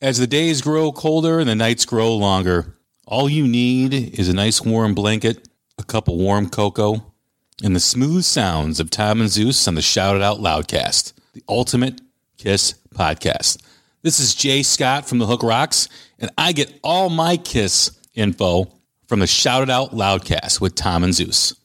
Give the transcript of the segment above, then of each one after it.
As the days grow colder and the nights grow longer, all you need is a nice warm blanket, a cup of warm cocoa, and the smooth sounds of Tom and Zeus on the Shout It Out Loudcast, the ultimate Kiss podcast. This is Jay Scott from the Hook Rocks, and I get all my Kiss info from the Shout It Out Loudcast with Tom and Zeus.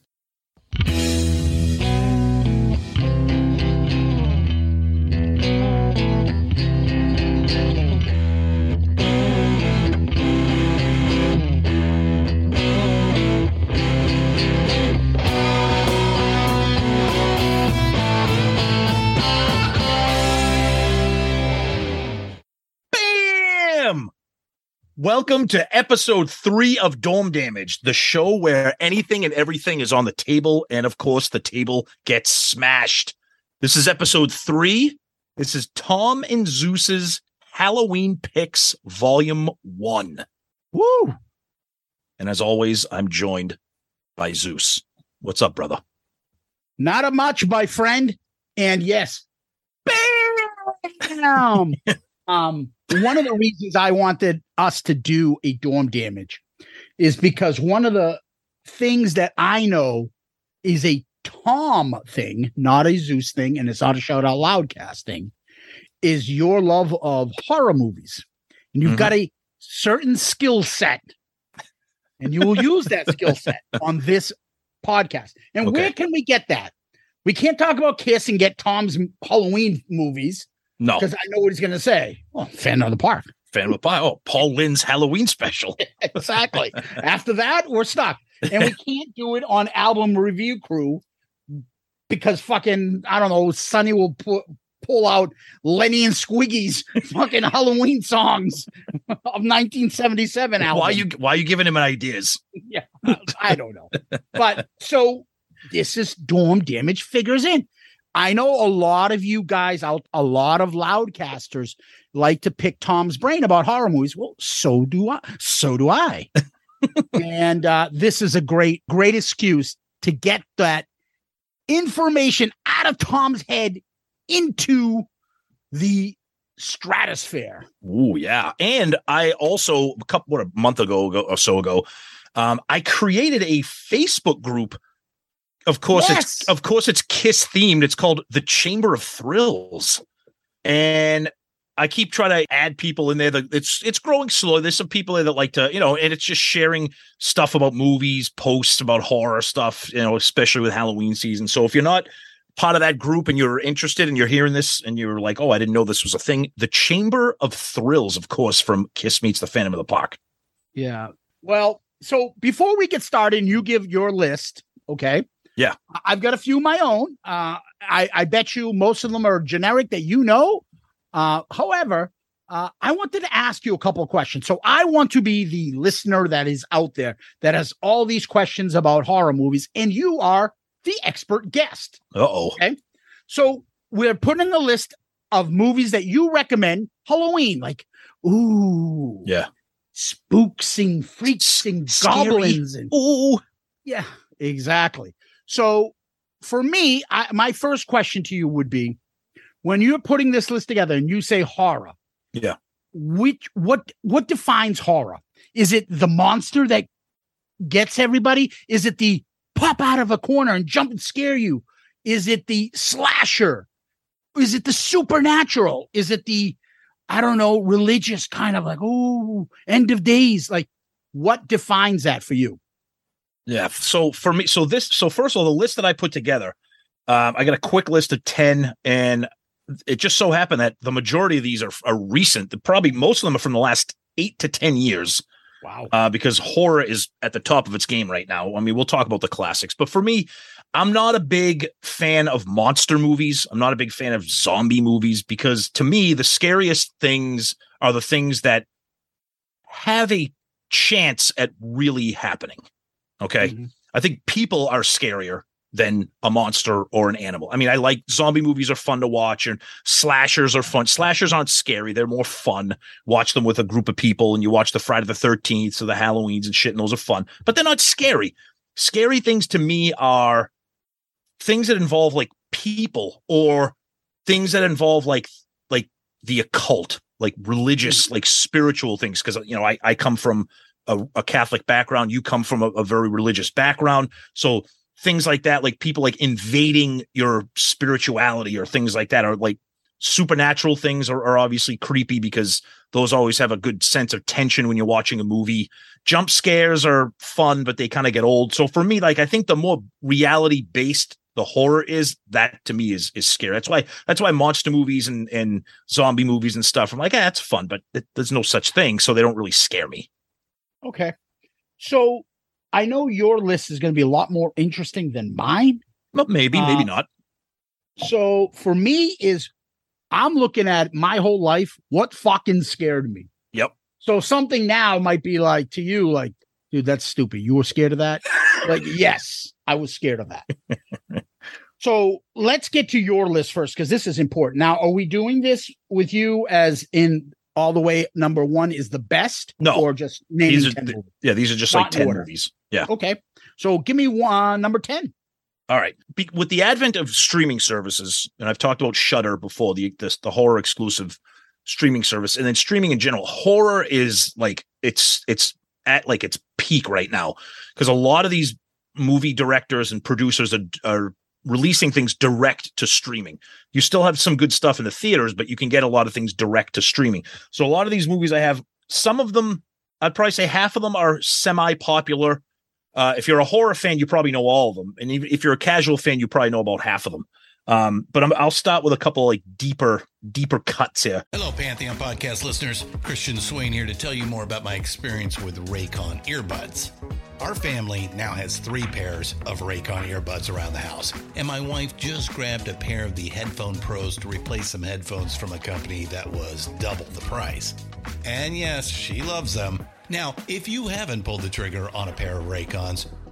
Welcome to episode three of Dorm Damage, the show where anything and everything is on the table, and of course, the table gets smashed. This is episode three. This is Tom and Zeus's Halloween Picks, Volume One. Woo! And as always, I'm joined by Zeus. What's up, brother? Not a much, my friend. And yes, bam! um, one of the reasons I wanted us to do a dorm damage is because one of the things that I know is a Tom thing, not a Zeus thing, and it's not a shout out loudcast thing, is your love of horror movies. And you've Mhm. got a certain skill set, and you will use that skill set on this podcast. And where can we get that? We can't talk about Kiss and get Tom's Halloween movies No, because I know what he's going to say. Well, Phantom of the Park. Phantom of the Park. Oh, Paul Lynde's Halloween special. exactly. After that, we're stuck. And we can't do it on album review crew because fucking, I don't know, Sonny will pu- pull out Lenny and Squiggy's fucking Halloween songs of 1977 album. Why you why you giving him ideas? yeah, I don't know. But so this is dorm damage figures in. I know a lot of you guys out, a lot of loudcasters like to pick Tom's brain about horror movies. Well, so do I. So do I. and uh, this is a great, great excuse to get that information out of Tom's head into the stratosphere. Oh yeah. And I also a couple what a month ago, ago or so ago, um, I created a Facebook group. Of course, Yes. it's of course it's Kiss themed. It's called the Chamber of Thrills, and I keep trying to add people in there. That it's it's growing slow. There's some people there that like to you know, and it's just sharing stuff about movies, posts about horror stuff. You know, especially with Halloween season. So if you're not part of that group and you're interested and you're hearing this and you're like, oh, I didn't know this was a thing. The Chamber of Thrills, of course, from Kiss Meets the Phantom of the Park. Yeah. Well, so before we get started, and you give your list, okay? Yeah. I've got a few of my own. Uh, I, I bet you most of them are generic that you know. Uh, however, uh, I wanted to ask you a couple of questions. So I want to be the listener that is out there that has all these questions about horror movies, and you are the expert guest. Uh oh. Okay. So we're putting a list of movies that you recommend Halloween, like ooh, Yeah. spooks and freaks and Scary. goblins and Ooh. yeah, exactly. So for me, I, my first question to you would be when you're putting this list together and you say horror, Yeah. which what what defines horror? Is it the monster that gets everybody? Is it the pop out of a corner and jump and scare you? Is it the slasher? Is it the supernatural? Is it the I don't know, religious kind of like, oh, end of days? Like, what defines that for you? Yeah. So for me, so this, so first of all, the list that I put together, um, I got a quick list of 10, and it just so happened that the majority of these are, are recent. Probably most of them are from the last eight to 10 years. Wow. uh, because horror is at the top of its game right now. I mean, we'll talk about the classics, but for me, I'm not a big fan of monster movies. I'm not a big fan of zombie movies because to me, the scariest things are the things that have a chance at really happening. Okay. Mhm. I think people are scarier than a monster or an animal. I mean, I like zombie movies are fun to watch and slashers are fun. Slashers aren't scary. They're more fun. Watch them with a group of people and you watch the Friday the 13th or the Halloweens and shit and those are fun, but they're not scary. Scary things to me are things that involve like people or things that involve like like the occult like religious, like spiritual things. Cause you know, I, I come from a, a Catholic background. You come from a, a very religious background. So things like that, like people like invading your spirituality or things like that are like supernatural things are, are, obviously creepy because those always have a good sense of tension when you're watching a movie. Jump scares are fun, but they kind of get old. So for me, like I think the more reality based the horror is, that to me is is scary. That's why that's why monster movies and and zombie movies and stuff. I'm like, yeah, that's fun, but it, there's no such thing, so they don't really scare me. Okay, so I know your list is going to be a lot more interesting than mine. Well, maybe, maybe uh, not. So for me, is I'm looking at my whole life. What fucking scared me? Yep. So something now might be like to you, like, dude, that's stupid. You were scared of that? like, yes, I was scared of that. so let's get to your list first, because this is important. Now, are we doing this with you as in all the way number one is the best? No, or just naming these are, Yeah, these are just Not like 10 movies. Yeah. Okay. So give me one number 10. All right. Be- with the advent of streaming services, and I've talked about Shudder before, the this the horror exclusive streaming service, and then streaming in general, horror is like it's it's at like its peak right now because a lot of these movie directors and producers are, are releasing things direct to streaming. You still have some good stuff in the theaters, but you can get a lot of things direct to streaming. So a lot of these movies I have, some of them, I'd probably say half of them are semi popular uh, if you're a horror fan, you probably know all of them, and if you're a casual fan, you probably know about half of them. Um, but i will start with a couple like deeper, deeper cuts here. Hello, Pantheon podcast listeners. Christian Swain here to tell you more about my experience with Raycon earbuds. Our family now has three pairs of Raycon earbuds around the house, and my wife just grabbed a pair of the Headphone Pros to replace some headphones from a company that was double the price. And yes, she loves them. Now, if you haven't pulled the trigger on a pair of Raycons,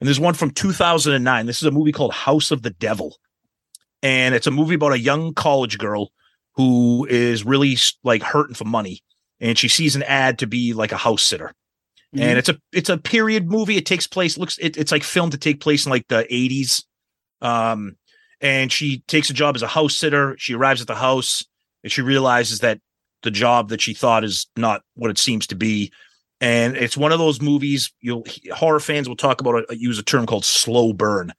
And there's one from 2009. This is a movie called House of the Devil. And it's a movie about a young college girl who is really like hurting for money. And she sees an ad to be like a house sitter. Mm-hmm. And it's a it's a period movie. It takes place looks it, it's like filmed to take place in like the 80s. Um, and she takes a job as a house sitter. She arrives at the house and she realizes that the job that she thought is not what it seems to be. And it's one of those movies you'll horror fans will talk about it, use a term called slow burn,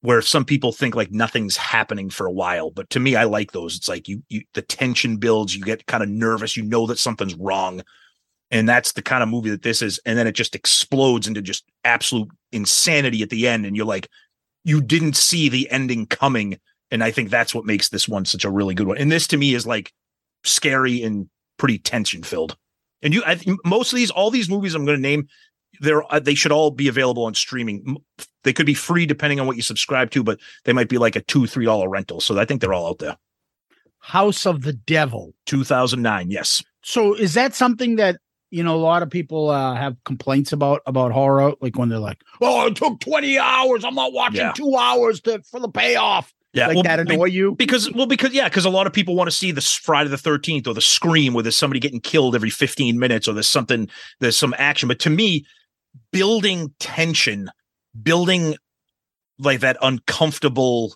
where some people think like nothing's happening for a while. But to me, I like those. It's like you, you the tension builds, you get kind of nervous, you know that something's wrong. And that's the kind of movie that this is. And then it just explodes into just absolute insanity at the end. And you're like, you didn't see the ending coming. And I think that's what makes this one such a really good one. And this to me is like scary and pretty tension filled. And you, I most of these, all these movies I'm going to name, they're uh, they should all be available on streaming. They could be free depending on what you subscribe to, but they might be like a two three dollar rental. So I think they're all out there. House of the Devil, 2009. Yes. So is that something that you know a lot of people uh, have complaints about about horror? Like when they're like, "Oh, it took twenty hours. I'm not watching Yeah. two hours to for the payoff." Yeah, like well, that annoy you? Because well, because yeah, because a lot of people want to see this Friday the Thirteenth or the Scream, where there's somebody getting killed every 15 minutes, or there's something, there's some action. But to me, building tension, building like that uncomfortable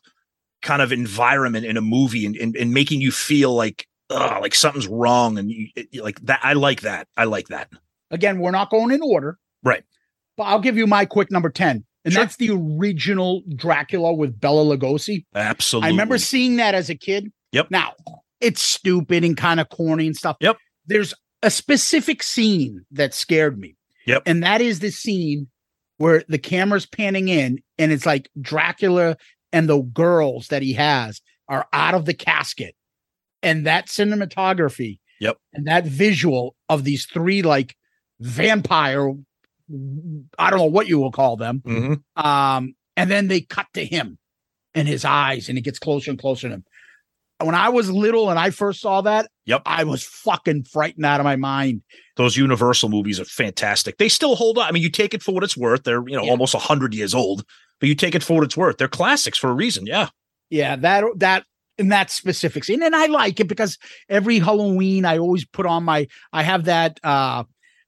kind of environment in a movie, and and, and making you feel like ugh, like something's wrong, and you, it- like that. I like that. I like that. Again, we're not going in order, Right. but I'll give you my quick number ten, and Sure. that's the original Dracula with Bela Lugosi. Absolutely. I remember seeing that as a kid. Yep. Now it's stupid and kind of corny and stuff. Yep. There's a specific scene that scared me. Yep. And that is the scene where the camera's panning in and it's like Dracula and the girls that he has are out of the casket. And that cinematography. Yep. And that visual of these three like vampire, I don't know what you will call them. Mhm. Um, and then they cut to him and his eyes, and it gets closer and closer to him. When I was little and I first saw that, Yep. I was fucking frightened out of my mind. those Universal movies are fantastic. They still hold up. I mean, you take it for what it's worth. They're you know Yeah. almost hundred years old, but you take it for what it's worth. They're classics for a reason. Yeah, Yeah, that that in that specific scene, and I like it because every Halloween I always put on my. I have that uh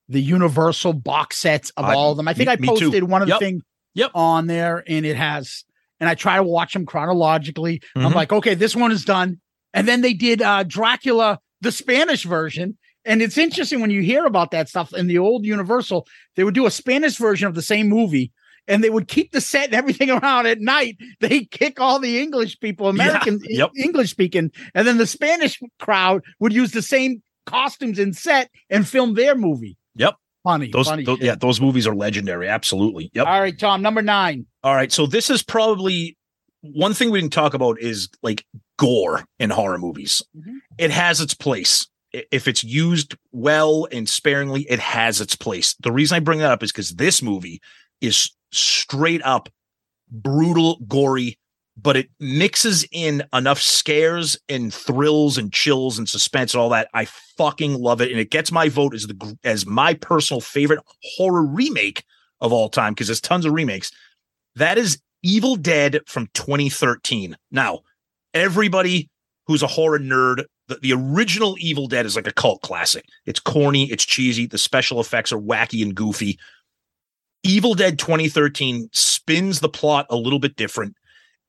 the Universal box sets of I- all of them. I think me- I posted one of Yep. the thing Yep. on there, and it has. And I try to watch them chronologically. I'm Mhm. like, okay, this one is done, and then they did uh Dracula, the Spanish version. And it's interesting when you hear about that stuff in the old Universal, they would do a Spanish version of the same movie and they would keep the set and everything around at night. They kick all the English people, American yep. English speaking, and then the Spanish crowd would use the same costumes and set and film their movie. Yep. Funny. those, funny tho- shit. yeah those movies are legendary. Absolutely. Yep. All right, Tom, number nine. All right. So this is probably one thing we didn't talk about is like gore in horror movies. Mhm. It has its place. If it's used well and sparingly, it has its place. The reason I bring that up is because this movie is straight up brutal, gory, but it mixes in enough scares and thrills and chills and suspense and all that. I fucking love it, and it gets my vote as the as my personal favorite horror remake of all time because there's tons of remakes. That is Evil Dead from 2013. Now, everybody who's a horror nerd, the, the original Evil Dead is like a cult classic. It's corny, it's cheesy, the special effects are wacky and goofy. Evil Dead 2013 spins the plot a little bit different.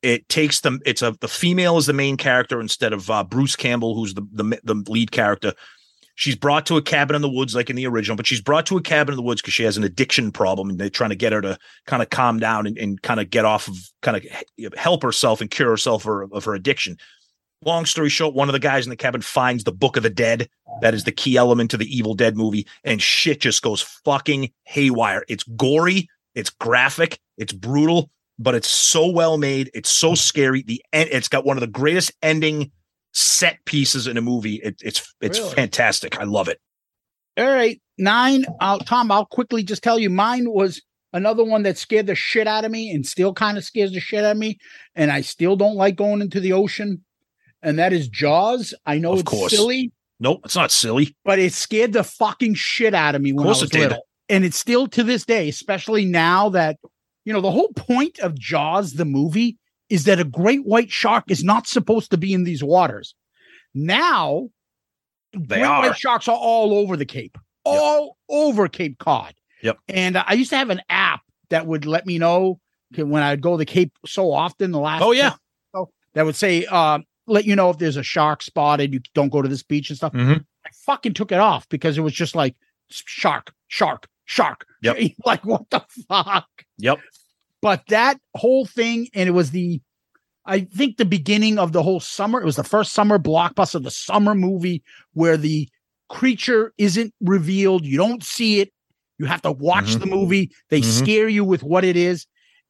It takes them. It's a the female is the main character instead of uh, Bruce Campbell, who's the, the the lead character. She's brought to a cabin in the woods, like in the original, but she's brought to a cabin in the woods because she has an addiction problem, and they're trying to get her to kind of calm down and, and kind of get off of, kind of help herself and cure herself of, of her addiction. Long story short, one of the guys in the cabin finds the Book of the Dead. That is the key element to the Evil Dead movie, and shit just goes fucking haywire. It's gory, it's graphic, it's brutal, but it's so well made. It's so scary. The end. It's got one of the greatest ending set pieces in a movie. It, it's it's Really? fantastic. I love it. All right, nine. Uh, Tom, I'll quickly just tell you, mine was another one that scared the shit out of me, and still kind of scares the shit out of me. And I still don't like going into the ocean, and that is Jaws. I know Of it's course. silly, Nope, it's not silly. but it scared the fucking shit out of me when I course was little. And it's still to this day, especially now that you know the whole point of Jaws, the movie, is that a great white shark is not supposed to be in these waters. Now, They great are. white sharks are all over the Cape, all over Cape Cod. Yep. And uh, I used to have an app that would let me know when I'd go to the Cape so often, the last Oh yeah. trip, that would say, uh, let you know if there's a shark spotted, you don't go to this beach and stuff. Mhm. I fucking took it off because it was just like shark, shark, shark. Yep. like what the fuck? Yep. But that whole thing, and it was the, I think the beginning of the whole summer. It was the first summer blockbuster, of the summer movie where the creature isn't revealed. You don't see it. You have to watch Mhm. the movie. They Mhm. scare you with what it is.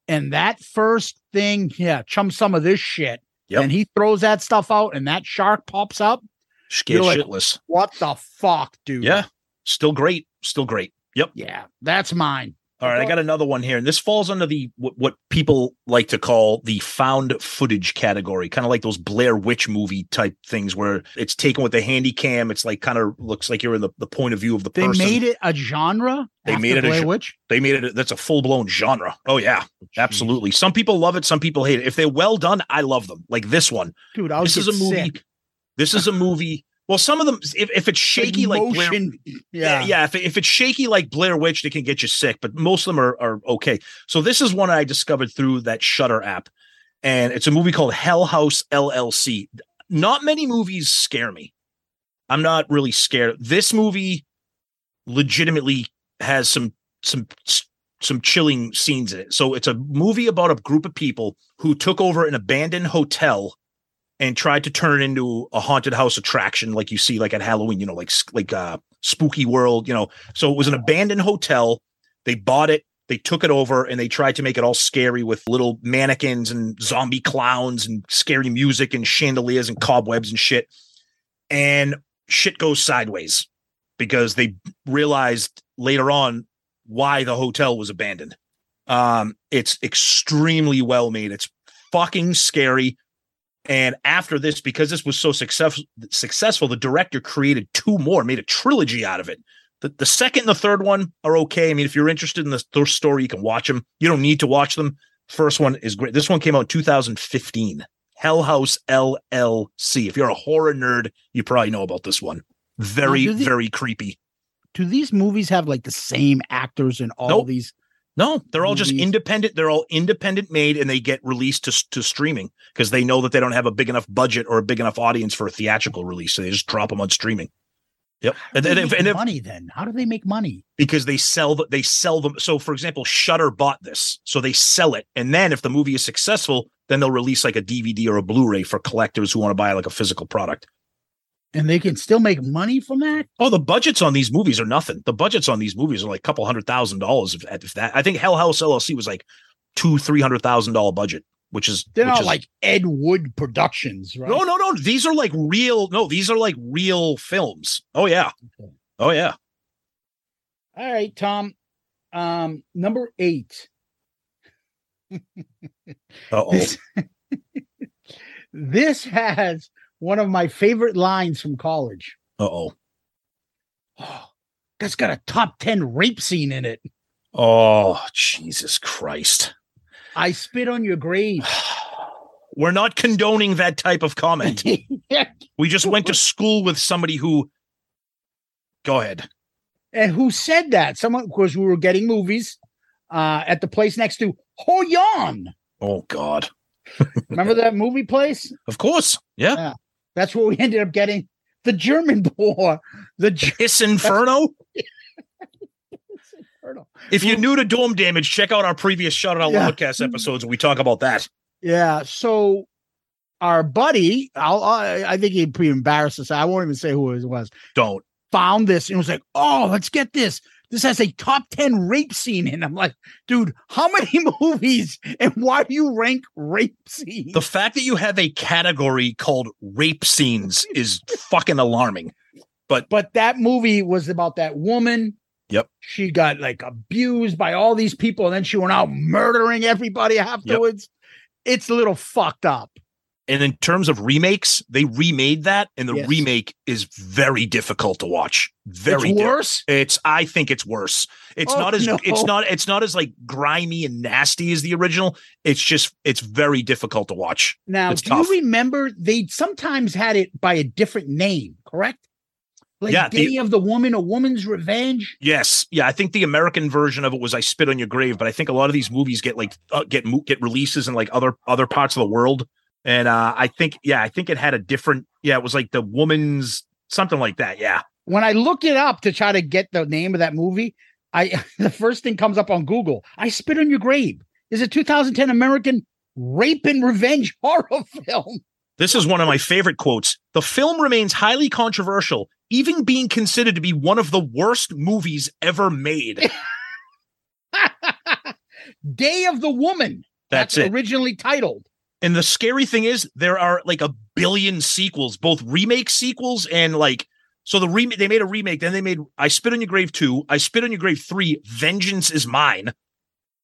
And that first thing, yeah, chum some of this shit. Yep. And he throws that stuff out, and that shark pops up. Scared like- shitless. What the fuck, dude? Yeah. Still great. Still great. Yep. Yeah, that's mine. All right, I got another one here, and this falls under the what, what people like to call the found footage category, kind of like those Blair Witch movie type things, where it's taken with the handy cam. It's like kind of looks like you're in the, the point of view of the They person. made it a genre. They made it a Blair gen- Witch. They made it. That's a full blown genre. Oh yeah, absolutely. Some people love it. Some people hate it. If they're well done, I love them. Like this one. dude. I was This is a movie. This is a movie. Well, some of them, if, if it's shaky like, Blair, yeah, yeah, yeah. If, if it's shaky like Blair Witch, it can get you sick, but most of them are, are okay. So this is one I discovered through that Shudder app, and it's a movie called Hell House LLC. Not many movies scare me. I'm not really scared. This movie legitimately has some some some chilling scenes in it. So it's a movie about a group of people who took over an abandoned hotel and tried to turn it into a haunted house attraction like you see like at Halloween, you know, like like uh spooky world, you know. So it was an abandoned hotel. They bought it, they took it over and they tried to make it all scary with little mannequins and zombie clowns and scary music and chandeliers and cobwebs and shit. And shit goes sideways because they realized later on why the hotel was abandoned. Um, it's extremely well made. It's fucking scary. And after this, because this was so successful, successful, the director created two more, made a trilogy out of it. The, the second and the third one are okay. I mean, if you're interested in the th- story, you can watch them. You don't need to watch them. First one is great. This one came out in 2015. Hell House LLC. If you're a horror nerd, you probably know about this one. Very, they- very creepy. Do these movies have like the same actors in all Nope. these? No, they're all just independent. They're all independent made, and they get released to to streaming because they know that they don't have a big enough budget or a big enough audience for a theatrical release. So they just drop them on streaming. Yep, and, How and, do if, they and if, money then? How do they make money? because they sell the, they sell them. So for example, Shudder bought this, so they sell it, and then if the movie is successful, then they'll release like a DVD or a Blu-ray for collectors who want to buy like a physical product. And they can still make money from that? Oh, the budgets on these movies are nothing. The budgets on these movies are like a couple hundred thousand dollars. If, if that, I think Hell House LLC was like two, three hundred thousand dollar budget, which is They're which not is- like Ed Wood Productions, right? no, no, no. These are like real. No, these are like real films. Oh yeah, oh yeah. All right, Tom. Um, number eight. Oh. This has one of my favorite lines from college. Uh oh. That's got a top 10 rape scene in it. Oh Jesus Christ. I spit on your grave. We're not condoning that type of comment. We just went to school with somebody who. Go ahead. and who said that? Someone, of course, we were getting movies uh, at the place next to Hoyan. Oh God. Remember that movie place? Of course. Yeah. That's what we ended up getting the German war. The Ger- Inferno. Inferno. If you're new to Dorm Damage, check out our previous Shout Out Yeah. Loudcast episodes where we talk about that. Yeah. So our buddy, I'll, I, I think he'd be embarrassed to say, I won't even say who it was, Don't. found this and was like, oh, let's get this. This has a top 10 rape scene. And I'm like, dude, how many movies and why do you rank rape scenes? The fact that you have a category called rape scenes is fucking alarming. But but that movie was about that woman. Yep. She got like abused by all these people, and then she went out murdering everybody afterwards. It's a little fucked up. And in terms of remakes, they remade that, and the Yes. remake is very difficult to watch. Very it's worse. It's I think it's worse. It's Oh, not as no. it's not it's not as like grimy and nasty as the original. It's just it's very difficult to watch. Now, It's do tough. you remember they sometimes had it by a different name, correct? Like Yeah, Day the- of the Woman, a woman's revenge. Yes, yeah. I think the American version of it was "I Spit on Your Grave," but I think a lot of these movies get like uh, get get releases in like other other parts of the world, and uh, I think yeah, I think it had a different yeah, it was like the woman's something like that. Yeah, When I look it up to try to get the name of that movie, I the first thing comes up on Google. I spit on your grave. Is a 2010 American rape and revenge horror film. this is one of my favorite quotes. The film remains highly controversial, even being considered to be one of the worst movies ever made. Day of the Woman. That's it. originally titled. And the scary thing is, there are like a billion sequels, both remake sequels and like. So the remake, they made a remake, then they made "I Spit on Your Grave" two, "I Spit on Your Grave" three, "Vengeance is Mine."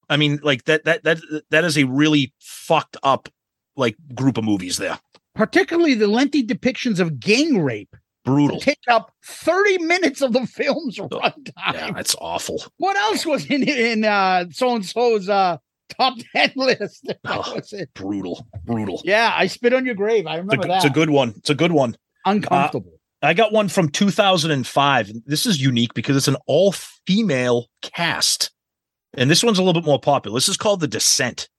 I mean, like that that that that is a really fucked up like group of movies there. particularly the lengthy depictions of gang rape Brutal. take up 30 minutes of the film's runtime. Yeah, that's awful. What else was in in uh so and so's uh top 10 list? Oh. Brutal. Brutal. Yeah, I spit on your grave. I It's a, remember that. it's a good one. It's a good one. uncomfortable. I got one from 2005. This is unique because it's an all female cast. And this one's a little bit more popular. This is called The Descent.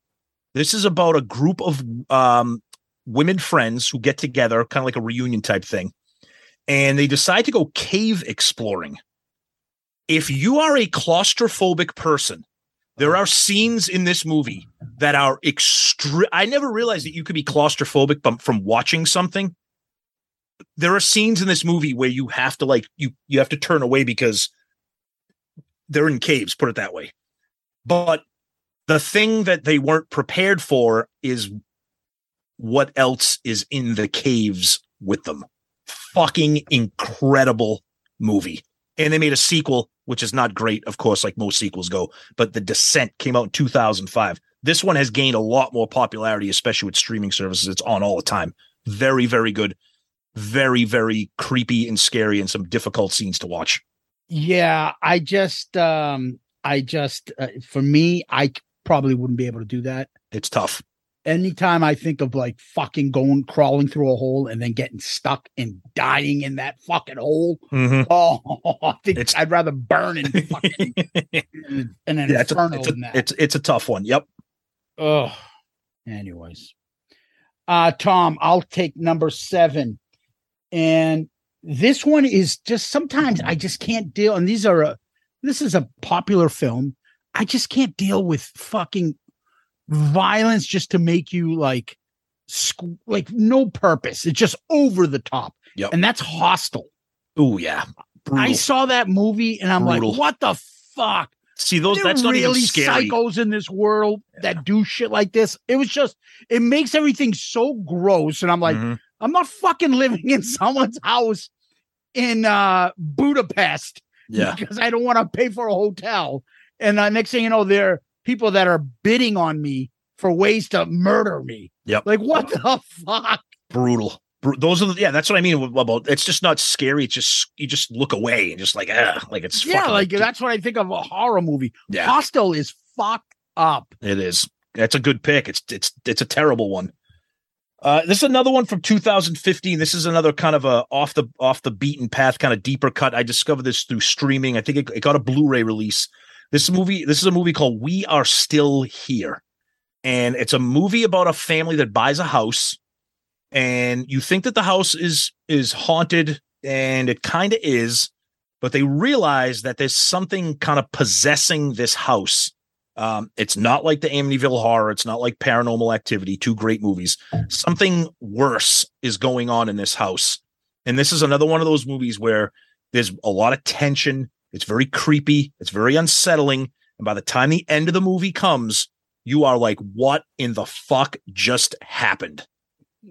This is about a group of um, women friends who get together, kind of like a reunion type thing. And they decide to go cave exploring. If you are a claustrophobic person, there are scenes in this movie that are extreme. I never realized that you could be claustrophobic from, from watching something. There are scenes in this movie where you have to like you you have to turn away because they're in caves put it that way. But the thing that they weren't prepared for is what else is in the caves with them. Fucking incredible movie and they made a sequel which is not great of course like most sequels go but the descent came out in 2005 this one has gained a lot more popularity especially with streaming services. It's on all the time. Very very good. Very very creepy and scary and some difficult scenes to watch. Yeah, I just um I just uh, for me I probably wouldn't be able to do that. it's tough Anytime I think of like fucking going crawling through a hole and then getting stuck and dying in that fucking hole. mm-hmm. Oh, I think It's- I'd rather burn in fucking in an yeah, it's a, it's, a, than that. it's it's a tough one yep Oh, anyways. Uh, Tom, I'll take number seven. And this one is just sometimes I just can't deal. And these are a, this is a popular film. I just can't deal with fucking violence just to make you like, squ- like no purpose. It's just over the top. Yep. And that's Hostel. oh yeah brutal. I saw that movie and I'm Brutal. like, what the fuck? see those that's are not really even scary psychos in this world that do shit like this. It was just it makes everything so gross, and I'm like, Mhm. I'm not fucking living in someone's house in uh Budapest yeah because I don't want to pay for a hotel. And uh, next thing you know, there are people that are bidding on me for ways to murder me. Yep. Like what the fuck? brutal Bru- those are the yeah that's what i mean about it's just not scary it's just you just look away and just like ah like it's yeah, fucking- like that's what I think of a horror movie. yeah Hostel is fucked up. It is. That's a good pick. It's it's it's a terrible one. Uh, this is another one from 2015. This is another kind of a off the off the beaten path, kind of deeper cut. I discovered this through streaming. I think it, it got a Blu-ray release. This movie, this is a movie called We Are Still Here, and it's a movie about a family that buys a house, and you think that the house is is haunted, and it kind of is, but they realize that there's something kind of possessing this house. Um, it's not like the Amityville Horror. It's not like Paranormal Activity. Two great movies. Something worse is going on in this house, and this is another one of those movies where there's a lot of tension. It's very creepy. It's very unsettling. And by the time the end of the movie comes, you are like, "What in the fuck just happened?"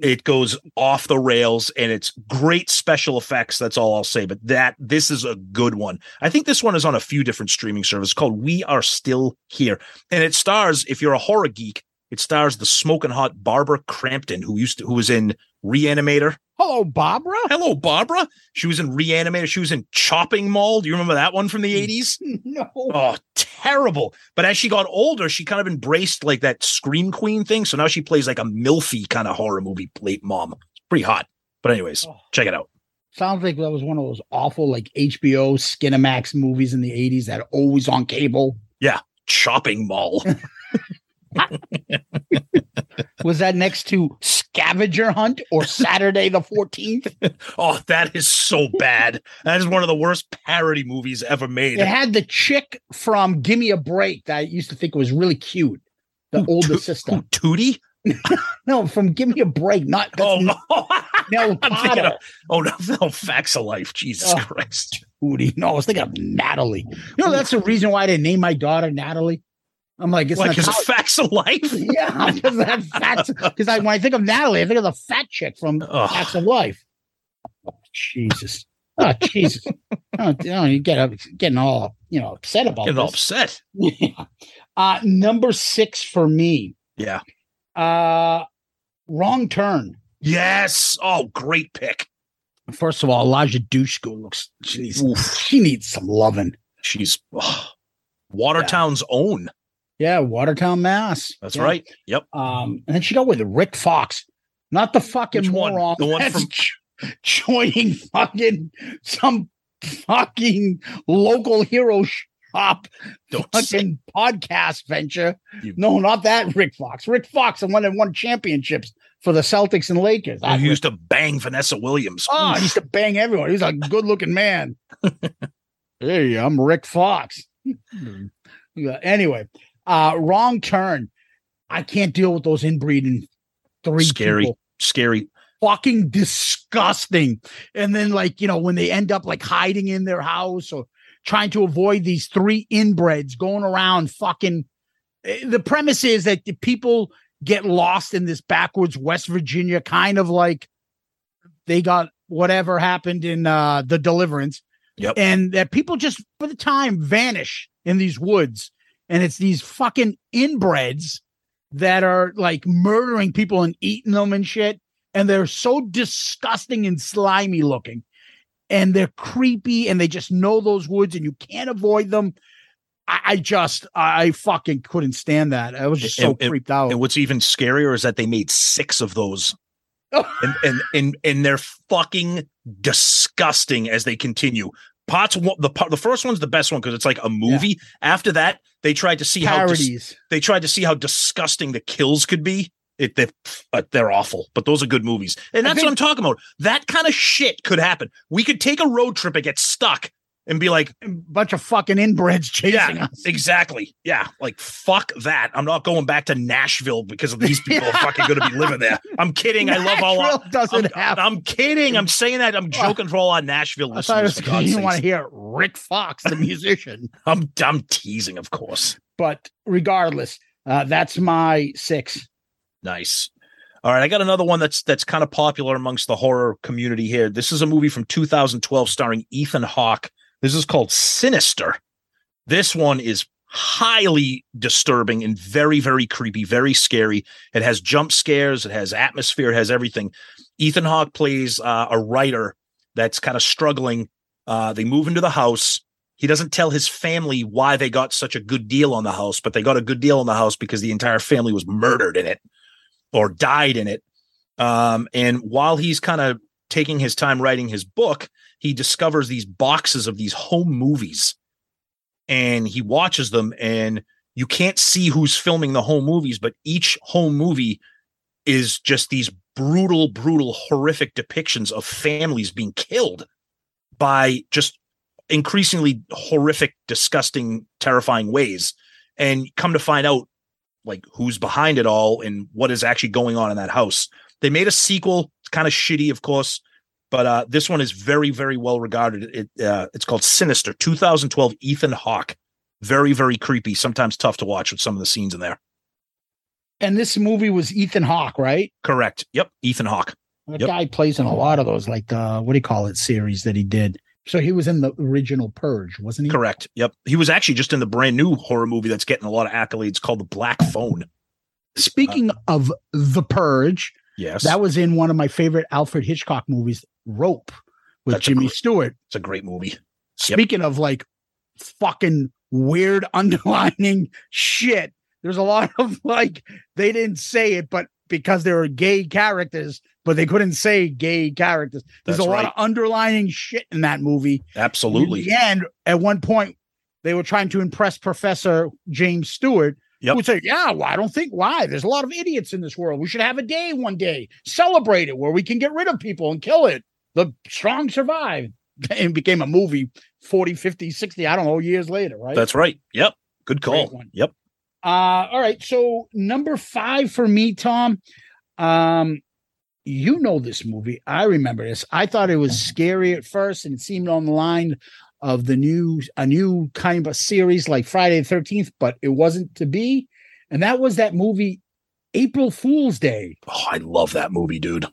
It goes off the rails, and it's great special effects. That's all I'll say. But that this is a good one. I think this one is on a few different streaming services called We Are Still Here. And it stars, if you're a horror geek, it stars the smoking hot Barbara Crampton, who used to who was in Reanimator. Hello, Barbara. Hello, Barbara. She was in Reanimator. She was in Chopping Mall. Do you remember that one from the 80s? No. Oh, terrible. But as she got older, she kind of embraced like that Scream Queen thing. So now she plays like a milfy kind of horror movie late mom. It's pretty hot. But anyways, Oh. check it out. Sounds like that was one of those awful like HBO Skinamax movies in the 80s that are always on cable. Yeah. Chopping mall. Was that next to Scavenger Hunt or Saturday the 14th? oh, that is so bad. That is one of the worst parody movies ever made. It had the chick from Give Me a Break that I used to think was really cute. The Who, older Too- sister. who, Tootie? No, from Give Me a Break. Not Oh, no. Nell I'm thinking of, oh, no, no, Facts of Life. Jesus Oh. Christ. Tootie. No, I was thinking of Natalie. You know, that's the reason why I didn't name my daughter Natalie. I'm like, it's Natalia. it's Facts of Life? yeah, because that fat. Because I, when I think of Natalie, I think of the fat chick from Ugh. Facts of Life. Oh, Jesus. Oh, Jesus. oh, you, know, you get up, getting all you know upset about Getting upset. Yeah. Uh, number six for me. Yeah. Uh, wrong turn. Yes. Oh, great pick. First of all, Eliza Dushku looks. She needs. She needs some loving. She's oh, Watertown's own. Yeah, Watertown, Mass. That's Yeah. right. Yep. Um, and then she got with Rick Fox, not the fucking Which one? moron. The one from- jo- joining fucking some fucking local hero shop Don't say fucking podcast venture. You- No, not that Rick Fox. Rick Fox, the one that won championships for the Celtics and Lakers. I He used to bang Vanessa Williams. Oh, he used to bang everyone. He was a good looking man. hey, I'm Rick Fox. Anyway, uh, wrong turn. I can't deal with those inbreeding three Scary. people. Scary. Fucking disgusting. And then, like, you know, when they end up like hiding in their house or trying to avoid these three inbreds going around fucking. eh, The premise is that the people get lost in this backwards West Virginia kind of like they got whatever happened in uh the deliverance Yep. and that people just for the time vanish in these woods and it's these fucking inbreds that are like murdering people and eating them and shit and they're so disgusting and slimy looking and they're creepy and they just know those woods and you can't avoid them i, I just I, fucking couldn't stand that i was just so And- creeped out And what's even scarier is that they made six of those. and, and and and they're fucking disgusting as they continue. One, the the first one's the best one because it's like a movie. After that, they tried to see how dis- they tried to see how disgusting the kills could be. It they're, they're awful, but those are good movies, and that's think- what I'm talking about. That kind of shit could happen. We could take a road trip and get stuck and be like, a bunch of fucking inbreds chasing yeah, us exactly. Yeah, like fuck that. I'm not going back to Nashville because of these people are fucking going to be living there. I'm kidding. I love all. Nashville doesn't I'm, have I'm kidding. I'm saying that. I'm joking for all our Nashville I thought listeners. was you want to hear Rick Fox, the musician. I'm I'm teasing, of course. but regardless, uh, that's my six. Nice. All right, I got another one that's that's kind of popular amongst the horror community here. This is a movie from 2012 starring Ethan Hawke. This is called Sinister. This one is highly disturbing and very very creepy, very scary. It has jump scares, it has atmosphere, it has everything. Ethan Hawke plays uh, a writer that's kind of struggling. Uh, they move into the house. He doesn't tell his family why they got such a good deal on the house, but they got a good deal on the house because the entire family was murdered in it or died in it. Um, and while he's kind of taking his time writing his book, he discovers these boxes of these home movies and he watches them and you can't see who's filming the home movies, but each home movie is just these brutal, brutal, horrific depictions of families being killed by just increasingly horrific, disgusting, terrifying ways. And come to find out like who's behind it all and what is actually going on in that house. They made a sequel, it's kind of shitty, of course, but uh, this one is very, very well regarded. It uh, it's called Sinister, 2012. Ethan Hawke, very, very creepy. Sometimes tough to watch with some of the scenes in there. And this movie was Ethan Hawke, right? Correct. Yep, Ethan Hawke. That Yep. guy plays in a lot of those, like the what do you call it series that he did. So he was in the original Purge, wasn't he? Correct. Yep. He was actually just in the brand new horror movie that's getting a lot of accolades called The Black Phone. Speaking of the Purge, Yes. that was in one of my favorite Alfred Hitchcock movies, Rope, with That's Jimmy great- Stewart. it's a great movie. Yep. Speaking of like fucking weird underlining shit, there's a lot of like they didn't say it, but because they were gay characters, but they couldn't say gay characters. There's That's a lot of underlining shit in that movie. Absolutely. And at one point, they were trying to impress Professor James Stewart. Yep. Who would say, Yeah, well, I don't think why. There's a lot of idiots in this world. We should have a day one day, celebrate it where we can get rid of people and kill it. The strong survive. And became a movie 40, 50, 60, I don't know, years later, right? That's right. Yep. Good call. Yep. Uh, all right. So number five for me, Tom. Um, you know this movie. I remember this. I thought it was scary at first, and it seemed on the line of the new a new kind of a series like Friday the Thirteenth, but it wasn't to be. And that was that movie, April Fool's Day. Oh, I love that movie, dude.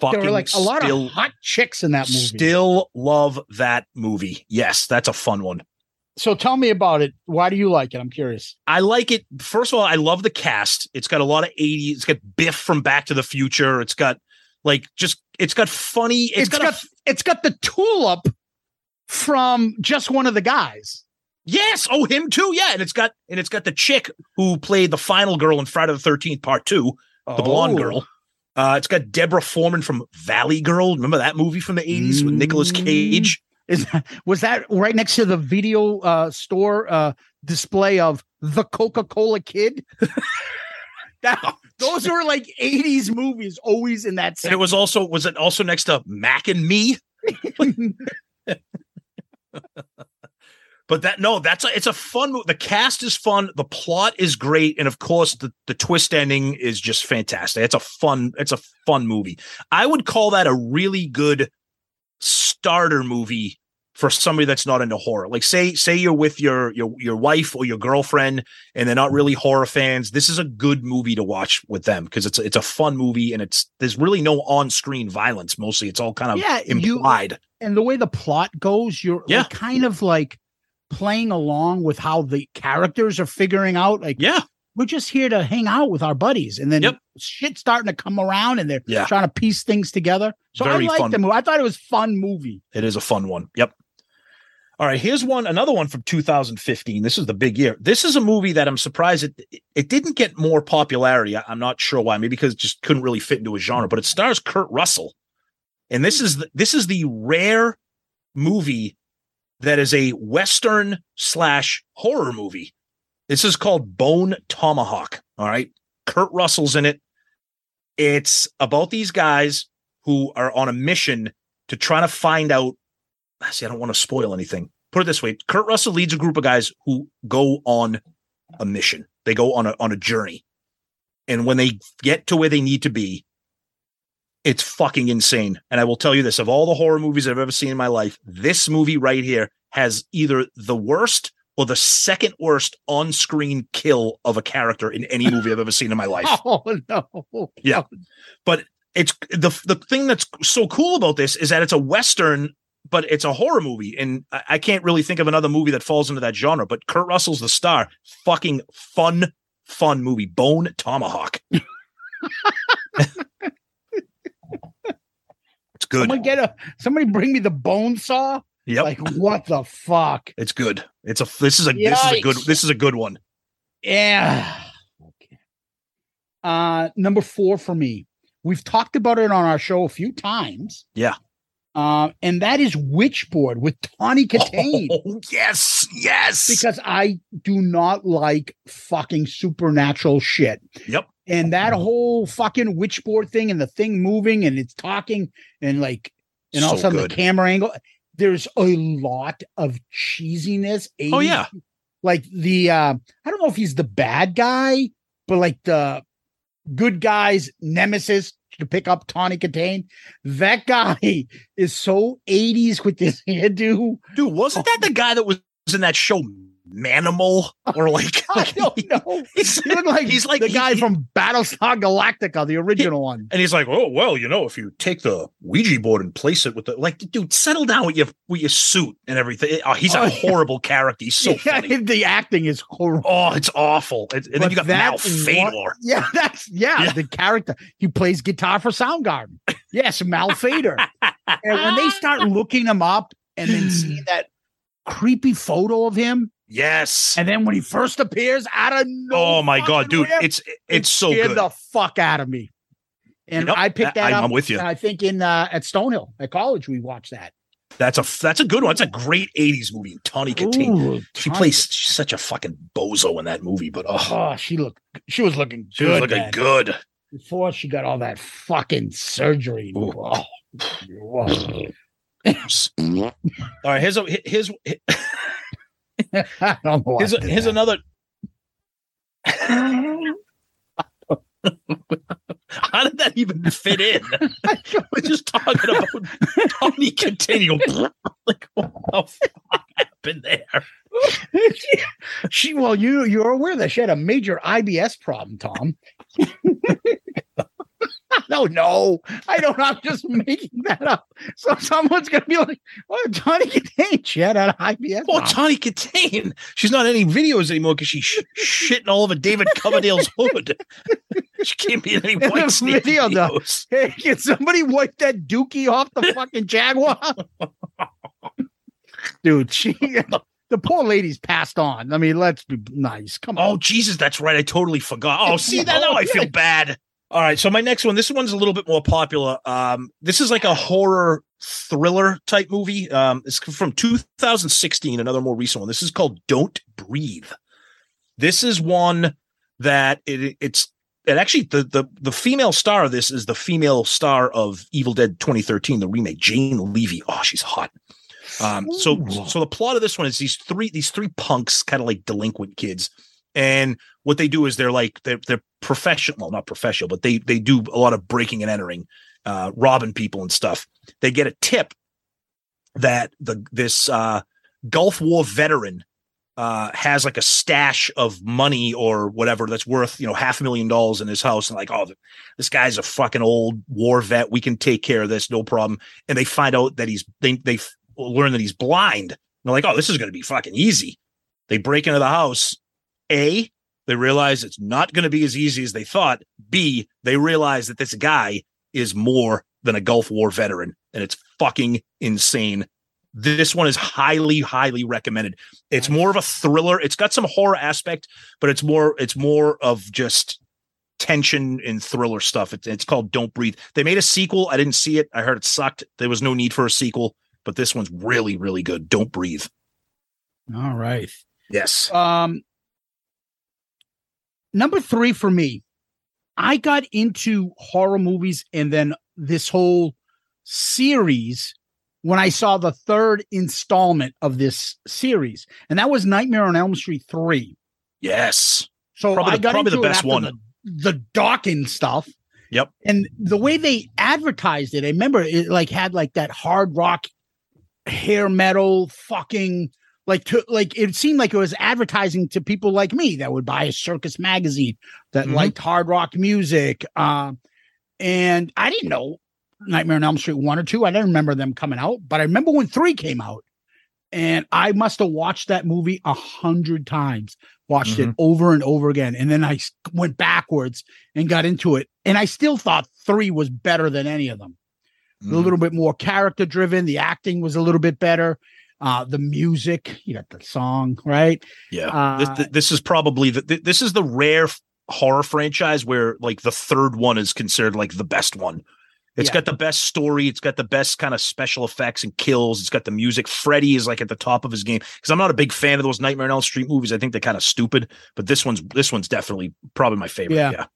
There were like a lot still, of hot chicks in that movie. Still love that movie. Yes, that's a fun one. so tell me about it. Why do you like it? I'm curious. I like it. First of all, I love the cast. It's got a lot of 80s. It's got Biff from Back to the Future. It's got like just it's got funny. it's got, got a, it's got the tulip from just one of the guys. yes. Oh, him too. Yeah, and it's got and it's got the chick who played the final girl in Friday the Thirteenth Part Two, the blonde Oh. girl. Uh, it's got Deborah Foreman from Valley Girl. Remember that movie from the 80s with Nicolas Mm. Cage? Is was that right next to the video uh, store uh, display of the Coca Cola Kid? now, those were like '80s movies, always in that. And it was also was it also next to Mac and Me? But that no, that's a, it's a fun. mo- The cast is fun. The plot is great, and of course, the the twist ending is just fantastic. It's a fun. It's a fun movie. I would call that a really good starter movie for somebody that's not into horror. Like say say you're with your your your wife or your girlfriend, and they're not really horror fans. This is a good movie to watch with them because it's a- it's a fun movie, and it's there's really no on screen violence. Mostly, it's all kind of Yeah, you- implied. and the way the plot goes, you're like, Yeah. kind of like playing along with how the characters are figuring out. Like, yeah, we're just here to hang out with our buddies, and then Yep. shit's starting to come around, and they're Yeah. trying to piece things together. So Very I liked fun. the movie. I thought it was fun movie. It is a fun one. Yep. All right, here's one, another one from 2015. This is the big year. This is a movie that I'm surprised it it didn't get more popularity. I, am not sure why. Maybe because it just couldn't really fit into a genre. But it stars Kurt Russell, and this is the, this is the rare movie that is a western slash horror movie. This is called Bone Tomahawk. All right, Kurt Russell's in it. It's about these guys who are on a mission to try to find out. Ah, see, I don't want to spoil anything. Put it this way: Kurt Russell leads a group of guys who go on a mission. They go on a on a journey, and when they get to where they need to be, it's fucking insane. And I will tell you this: of all the horror movies I've ever seen in my life, this movie right here has either the worst or the second worst on-screen kill of a character in any movie I've ever seen in my life. Oh no! Yeah. But it's the the thing that's so cool about this is that it's a western, but it's a horror movie, and I, I can't really think of another movie that falls into that genre. But Kurt Russell's the star. Fucking fun, fun movie. Bone Tomahawk. it's good. Someone get a somebody bring me the bone saw. Yep, Like what the fuck? it's good. It's a this is a this is a good this is a good one. Yeah. Okay. Uh number four for me. We've talked about it on our show a few times. Yeah. Uh, and that is Witchboard with Tawny Kitaen. Oh yes, yes. because I do not like fucking supernatural shit. Yep. And that whole fucking witchboard thing and the thing moving and it's talking and like and all of a sudden good. the camera angle. There's a lot of cheesiness. Oh, yeah. Like the uh I don't know if he's the bad guy, but like the good guy's nemesis to pick up Tawny Kitaen. That guy is so 80s with this hairdo. Dude, wasn't that the guy that was in that show Manimal? Or like I don't know. He's, He like he's like the he- guy he- from Battlestar Galactica, the original one. and he's like, oh well, you know, if you take the Ouija board and place it with the like, dude, settle down with your with your suit and everything. Oh, he's a Oh, yeah. horrible character. He's so yeah, funny. the acting is horrible. Oh, it's awful. And, and then you got Mal. Yeah, that's yeah, Yeah. the character. He plays guitar for Soundgarden. Yes, Mal Fader. and when they start looking him up and then seeing that creepy photo of him, Yes. And then when he first appears out of no oh my god, dude, where, it's it it's so scared good. the fuck out of me. And Yep, I picked that I- up. I'm with you. I think in uh, at Stonehill at college we watched that. That's a that's a good one. That's a great '80s movie. Tawny Kitaen. Ooh, She Tawny- plays she's such a fucking bozo in that movie, but oh, Oh, she looked. She was looking she good. was looking man. good. before she got all that fucking surgery. Ooh. Oh, whoa. All right, here's a here's I don't know here's what a, here's another. How did that even fit in? We're just talking about Tawny Kitaen. You go, like what the fuck happened there? she, she well you you're aware that she had a major IBS problem, Tom. no, no, I don't. I'm just making that up. So someone's gonna be like, "Oh, Tawny Kitaen, she had an IBS." Oh, problem." Kitaen. She's not in any videos anymore because she's sh- shitting all over David Coverdale's hood. She can't be in any the white video, though. videos. Hey, can somebody wipe that dookie off the fucking Jaguar? Dude, she the poor lady's passed on. I mean, let's be nice. Come oh, on. Oh Jesus, that's right. I totally forgot. Oh, see that now oh, I feel bad. All right, so my next one. This one's a little bit more popular. Um, this is like a horror thriller type movie. Um, it's from 2016. Another more recent one. This is called Don't Breathe. This is one that it, it's it actually the the the female star of this is the female star of Evil Dead 2013, the remake, Jane Levy. Oh, she's hot. Um, so Ooh. so the plot of this one is these three these three punks, kind of like delinquent kids, and what they do is they're like they're they're professional, not professional, but they they do a lot of breaking and entering, uh, robbing people and stuff. They get a tip that the this uh, Gulf War veteran uh, has like a stash of money or whatever that's worth you know half a million dollars in his house, and like oh this guy's a fucking old war vet, we can take care of this, no problem. And they find out that he's they they learn that he's blind. And they're like, oh, this is going to be fucking easy. They break into the house. A, they realize it's not going to be as easy as they thought. B, they realize that this guy is more than a Gulf War veteran, and it's fucking insane. This one is highly, highly recommended. It's more of a thriller. It's got some horror aspect, but it's more, it's more of just tension and thriller stuff. It's, it's called Don't Breathe. They made a sequel. I didn't see it. I heard it sucked. There was no need for a sequel, but this one's really, really good. Don't breathe. All right. Yes. Um, number three for me, I got into horror movies and then this whole series when I saw the third installment of this series, and that was Nightmare on Elm Street three. Yes. So Probably I the- got probably the into it best one. The, the Dokken stuff. Yep. And the way they advertised it, I remember it like had like that hard rock, hair metal, fucking like to like it seemed like it was advertising to people like me that would buy a circus magazine that Mhm. liked hard rock music. Um, and I didn't know Nightmare on Elm Street one or two. I didn't remember them coming out, but I remember when three came out, and I must have watched that movie a hundred times. Watched it over and over again, and then i went backwards and got into it, and I still thought three was better than any of them. A little bit more character driven. The acting was a little bit better. Uh, the music, you got the song, right? Yeah. Uh, this, this is probably the, this is the rare horror franchise where like the third one is considered like the best one. It's Yeah. got the best story. It's got the best kind of special effects and kills. It's got the music. Freddy is like at the top of his game because I'm not a big fan of those Nightmare on Elm Street movies. I think they're kind of stupid, but this one's this one's definitely probably my favorite. Yeah. Yeah.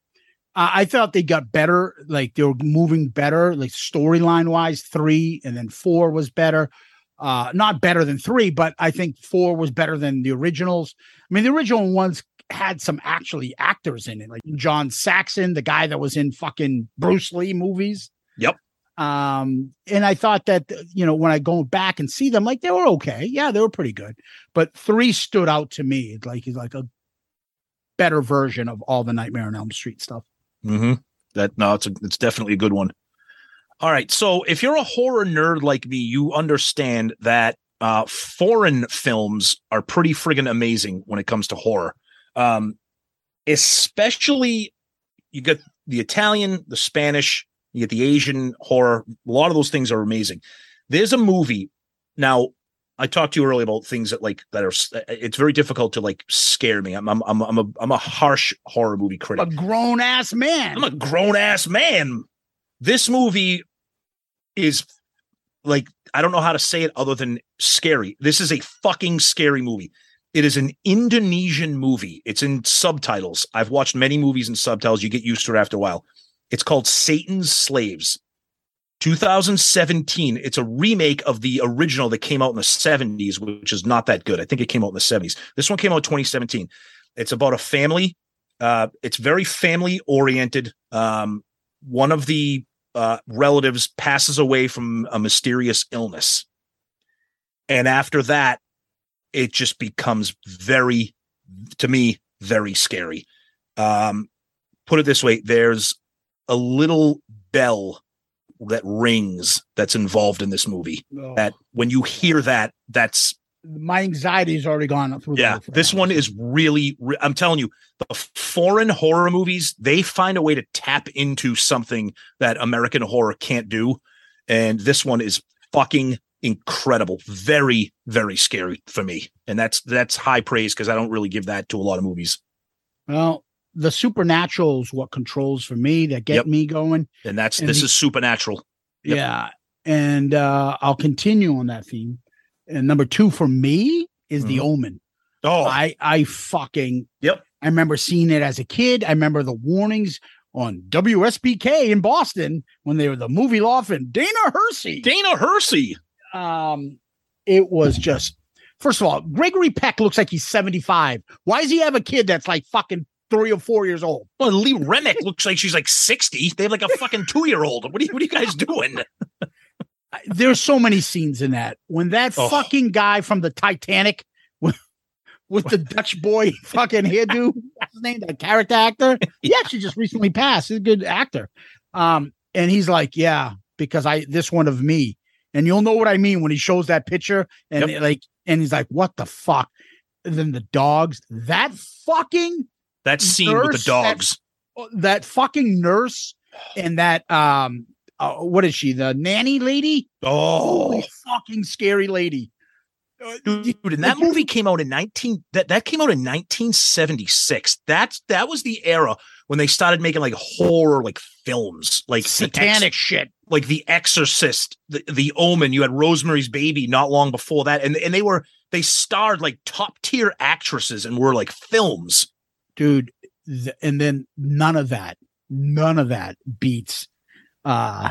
I I thought they got better, like they were moving better, like storyline wise. Three and then four was better. Uh, not better than three, but I think four was better than the originals. I mean, the original ones had some actually actors in it, like John Saxon, the guy that was in fucking Bruce Lee movies. Yep. Um, and I thought that you know when I go back and see them, like they were okay. Yeah, they were pretty good. But three stood out to me, like he's like a better version of all the Nightmare on Elm Street stuff. Mm-hmm. That no, it's a, it's definitely a good one. All right, so if you're a horror nerd like me, you understand that uh, foreign films are pretty friggin' amazing when it comes to horror. Um, especially you get the Italian, the Spanish, you get the Asian horror. A lot of those things are amazing. There's a movie now. I talked to you earlier about things that like that are. It's very difficult to like scare me. I'm I'm I'm, I'm a I'm a harsh horror movie critic. A grown ass man. I'm a grown ass man. This movie is like I don't know how to say it other than scary. This is a fucking scary movie. It is an Indonesian movie. It's in subtitles. I've watched many movies in subtitles. You get used to it after a while. It's called Satan's Slaves. 2017. It's a remake of the original that came out in the 70s, which is not that good. I think it came out in the 70s. This one came out 2017. It's about a family. Uh, it's very family oriented. Um, one of the uh, relatives passes away from a mysterious illness. And after that, it just becomes very, to me, very scary. Um, put it this way there's a little bell that rings that's involved in this movie. Oh, That when you hear that, that's my anxiety's already gone through. yeah, this one is really. re- I'm telling you, the foreign horror movies they find a way to tap into something that American horror can't do, and this one is fucking incredible. Very, very scary for me, and that's that's high praise because I don't really give that to a lot of movies, Well, the supernatural is what controls for me that get Yep. me going. and that's And this the- is supernatural. Yep. Yeah. And uh I'll continue on that theme. And number two for me is the Mhm. omen. Oh, I I fucking Yep. I remember seeing it as a kid. I remember the warnings on WSBK in Boston when they were the movie loft and Dana Hersey. Dana Hersey. um it was just first of all, Gregory Peck looks like he's 75. Why does he have a kid that's like fucking three or four years old? Well, Lee Remick looks like she's like 60. They have like a fucking two year old. What are you, what are you guys doing? There's so many scenes in that. When that Oh. fucking guy from the Titanic with, with the Dutch boy fucking hairdo, what's his name? That character actor. He actually just recently passed. He's a good actor. Um, and he's like, Yeah, because I this one of me. And you'll know what I mean when he shows that picture and Yep. like and he's like, What the fuck? And then the dogs, that fucking That scene with the Nurse, that- dogs. that fucking nurse and that um uh, what is she? The nanny lady? Oh, Holy fucking scary lady. Uh, dude and that movie came out in 19 that that came out in 1976 that's that was the era when they started making like horror like films like satanic Ex- shit. like the exorcist the, the omen you had rosemary's baby not long before that and and they were they starred like top tier actresses and were like films Dude, th- and then none of that, none of that beats uh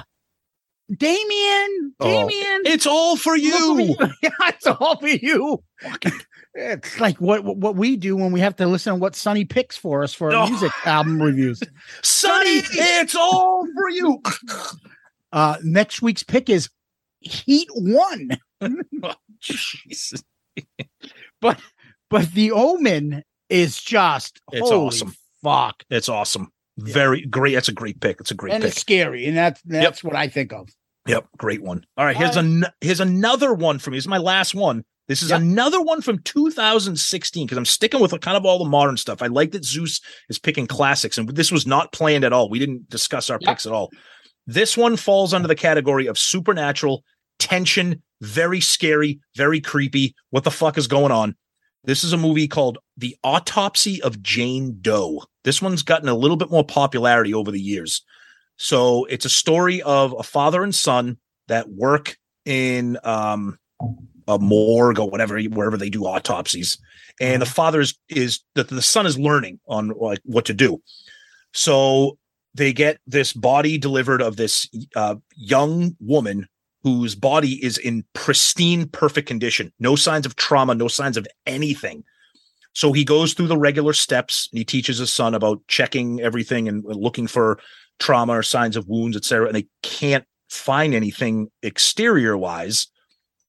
Damien, Oh, Damien. it's all for you yeah, it's all for you. It's like what what we do when we have to listen to what Sonny picks for us for Oh. music album reviews. sonny it's all for you Uh next week's pick is Heat One. Jesus. but but the omen is just It's holy awesome. fuck it's awesome very great that's a great pick it's a great and pick it's scary and that's that's what i think of Yep, great one. All right, here's Uh, an here's another one for me. This is my last one. This is Yep. another one from 2016 because I'm sticking with kind of all the modern stuff. I like that Zeus is picking classics, and this was not planned at all. We didn't discuss our Yep. picks at all. This one falls under the category of supernatural tension, very scary, very creepy. What the fuck is going on? This is a movie called The Autopsy of Jane Doe. This one's gotten a little bit more popularity over the years. So it's a story of a father and son that work in um, a morgue or whatever, wherever they do autopsies. And the father is, is the, the son is learning on like what to do. So they get this body delivered of this uh, young woman whose body is in pristine, perfect condition, no signs of trauma, no signs of anything. So he goes through the regular steps and he teaches his son about checking everything and looking for trauma or signs of wounds, et cetera. And they can't find anything exterior wise.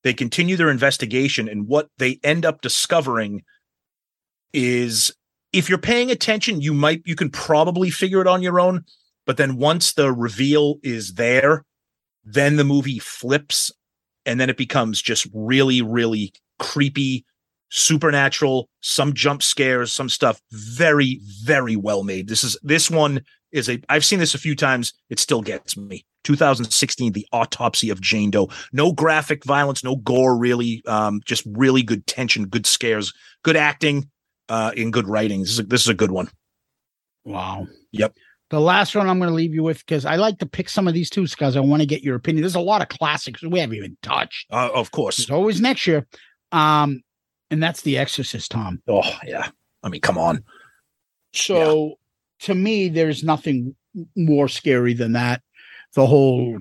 They continue their investigation, and what they end up discovering is if you're paying attention, you might you can probably figure it on your own. But then once the reveal is there, then the movie flips and then it becomes just really, really creepy, supernatural, some jump scares, some stuff very, very well made. This is this one is a I've seen this a few times. It still gets me. 2016, The Autopsy of Jane Doe. No graphic violence, no gore, really. Um, just really good tension, good scares, good acting, uh, and good writing. This is a, this is a good one. Wow. Yep. The last one I'm going to leave you with because I like to pick some of these too because I want to get your opinion. There's a lot of classics we haven't even touched. Uh, of course. There's always next year. Um, and that's The Exorcist, Tom. Oh yeah. I mean, come on. So to me, there's nothing more scary than that. The whole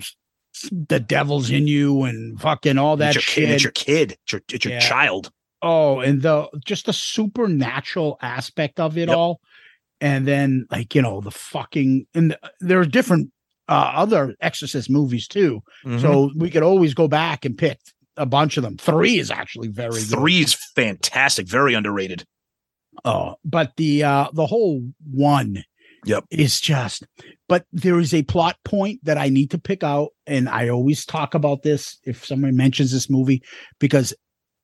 the devil's in you and fucking all that it's your shit. kid. It's your kid. It's your, it's your Yeah. child. oh, and the just the supernatural aspect of it Yep. all. And then like, you know, the fucking and the- there are different uh other exorcist movies too. Mm-hmm. So we could always go back and pick a bunch of them. Three is actually very good. Three is fantastic. Very underrated. Oh, but the uh the whole one Yep. is just but there is a plot point that I need to pick out and I always talk about this if someone mentions this movie because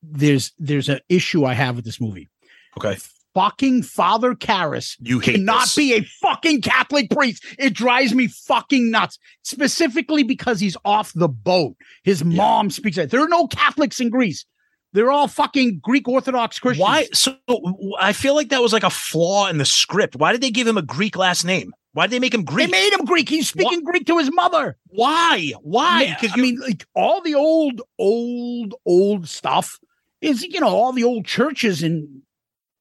there's there's an issue I have with this movie. Okay. Fucking Father Karras You cannot this. be a fucking Catholic priest. It drives me fucking nuts. Specifically because he's off the boat. His mom speaks it. There are no Catholics in Greece. They're all fucking Greek Orthodox Christians. Why? So I feel like that was like a flaw in the script. Why did they give him a Greek last name? Why did they make him Greek? They made him Greek. He's speaking Greek to his mother. Why? Why? Because I mean, like all the old, old, old stuff is you know all the old churches in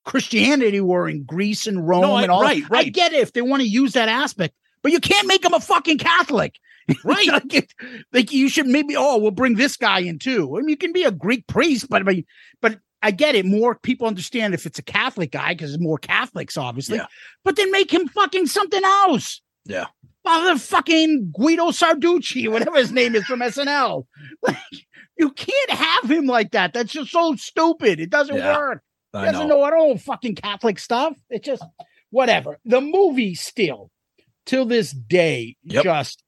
Christianity were in Greece and Rome No, I- and all. right, right. I get it if they want to use that aspect, but you can't make him a fucking Catholic. Right. like, it- like you should maybe. Oh, we'll bring this guy in too. I mean, you can be a Greek priest, but I mean, but I get it. More people understand if it's a Catholic guy because there's more Catholics, obviously. Yeah. But then make him fucking something else. Yeah. Father fucking Guido Sarducci, whatever his name is from SNL. Like, you can't have him like that. That's just so stupid. It doesn't Yeah, work. He doesn't know. know at all fucking Catholic stuff. It just whatever. The movie still, till this day, Yep. just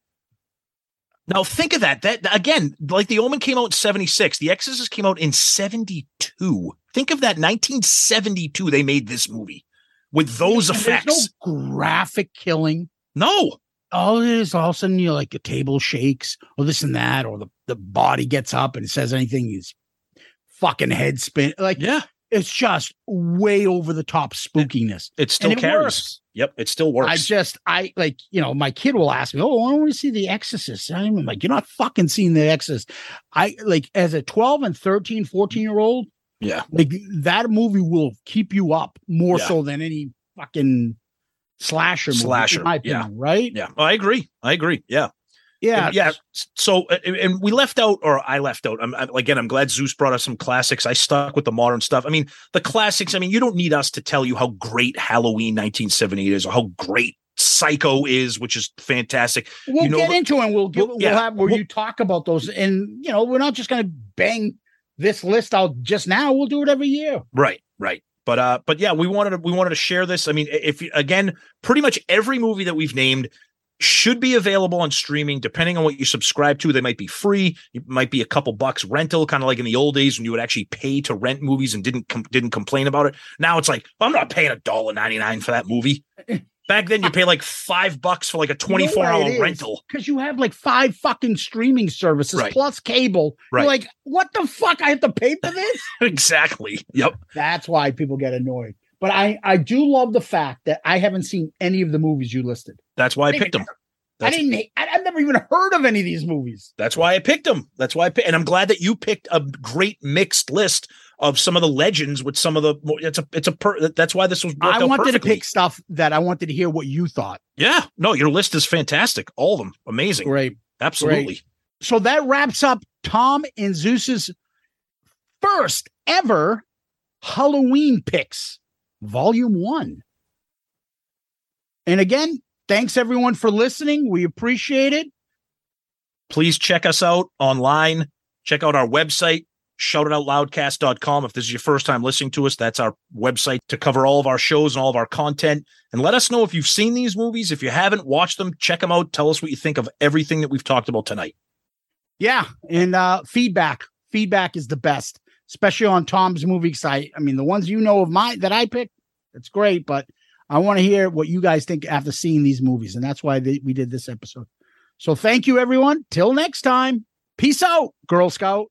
Now think of that. That again, like the Omen came out in 76. The Exorcist came out in 72. Think of that 1972 they made this movie with those and effects. No graphic killing. No. All it is, all of a sudden, you're like the table shakes, or this and that, or the, the body gets up and says anything. He's fucking head spin. Like, Yeah. It's just way over the top spookiness. It still And it carries. works. Yep, it still works. I just, I like, you know, my kid will ask me, "Oh, why don't we see The Exorcist?" I'm like, "You're not fucking seeing The Exorcist." I like as a 12 and 13, 14 year old, yeah. like that movie will keep you up more Yeah. so than any fucking slasher movie, Slasher, in my yeah. right? Yeah. Oh, I agree. I agree. Yeah. Yeah, yeah. So, and we left out, or I left out. I'm, I'm- again, I'm glad Zeus brought us some classics. I stuck with the modern stuff. I mean, the classics. I mean, you don't need us to tell you how great Halloween 1978 is, or how great Psycho is, which is fantastic. We'll You know, get into it. And we'll give, Well, we'll have where Well- you talk about those, and you know, we're not just going to bang this list out just now. We'll do it every year. Right, right. But uh, but yeah, we wanted to we wanted to share this. I mean, if again, pretty much every movie that we've named should be available on streaming, depending on what you subscribe to. They might be free. It might be a couple bucks rental, kind of like in the old days when you would actually pay to rent movies and didn't com- didn't complain about it. Now it's like I'm not paying a dollar ninety nine for that movie. Back then, you pay like five bucks for like a twenty four hour rental. because you have like five fucking streaming services Right. plus cable. Right. You're like, what the fuck? I have to pay for this. exactly. Yep. That's why people get annoyed. But I I do love the fact that I haven't seen any of the movies you listed. That's why I didn't picked them. even- I didn't. I, I've never even heard of any of these movies. That's why I picked them. That's why I picked, and I'm glad that you picked a great mixed list of some of the legends with some of the. It's a. It's a. Per, that's why this was. I wanted perfectly. to pick stuff that I wanted to hear what you thought. Yeah. No, your list is fantastic. All of them, amazing. Great. Absolutely. So that wraps up Tom and Zeus's first ever Halloween picks, volume one. And again, thanks everyone for listening. We appreciate it. Please check us out online. Check out our website, shoutitoutloudcast.com. If this is your first time listening to us, that's our website to cover all of our shows and all of our content. And let us know if you've seen these movies. If you haven't, watch them, check them out. Tell us what you think of everything that we've talked about tonight. Yeah. And uh feedback. Feedback is the best, especially on Tom's movie site. I mean, the ones you know of mine that I picked, it's great, but I want to hear what you guys think after seeing these movies, and that's why they, we did this episode. So thank you, everyone. Till next time. Peace out, Girl Scout.